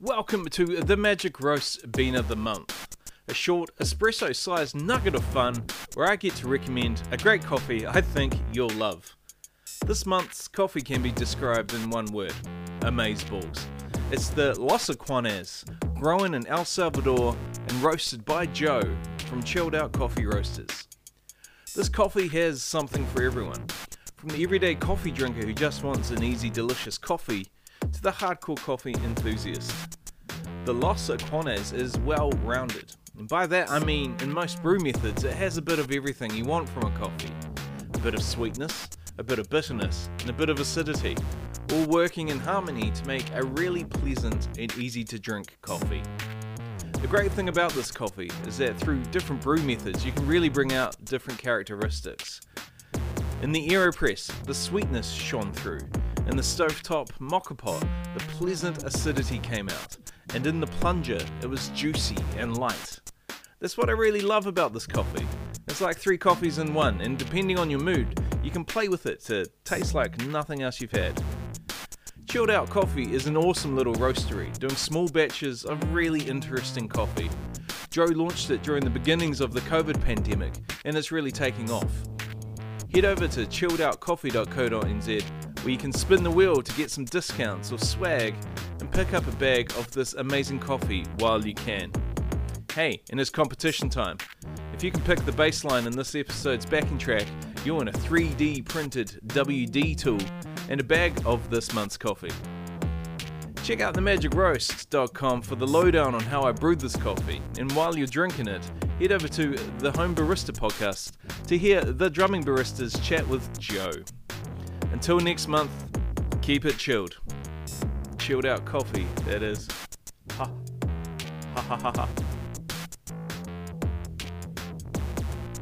Welcome to the Magic Roast Bean of the Month, a short espresso sized nugget of fun where I get to recommend a great coffee I think you'll love. This month's coffee can be described in one word amazeballs. It's the Los Azacuanes, grown in El Salvador and roasted by Jo from Chilled Out Coffee Roasters. This coffee has something for everyone, from the everyday coffee drinker who just wants an easy, delicious coffee to the hardcore coffee enthusiast. The Los Azacuanes is well rounded, and by that I mean in most brew methods it has a bit of everything you want from a coffee a bit of sweetness, a bit of bitterness, and a bit of acidity, all working in harmony to make a really pleasant and easy to drink coffee. The great thing about this coffee is that through different brew methods you can really bring out different characteristics. In the AeroPress, the sweetness shone through. In the stovetop moka pot, the pleasant acidity came out. And in the plunger, it was juicy and light. That's what I really love about this coffee. It's like three coffees in one, and depending on your mood, you can play with it to taste like nothing else you've had. Chilled Out Coffee is an awesome little roastery, doing small batches of really interesting coffee. Jo launched it during the beginnings of the COVID pandemic, and it's really taking off. Head over to chilledoutcoffee.co.nz where you can spin the wheel to get some discounts or swag and pick up a bag of this amazing coffee while you can. Hey, and it's competition time. If you can pick the bassline in this episode's backing track, you'll win a 3D printed WD tool and a bag of this month's coffee. Check out themagicroast.com for the lowdown on how I brewed this coffee, and while you're drinking it, head over to the Home Barista podcast to hear the drumming baristas chat with Jo. Until next month, keep it chilled. Chilled out coffee, that is. Ha ha ha ha ha.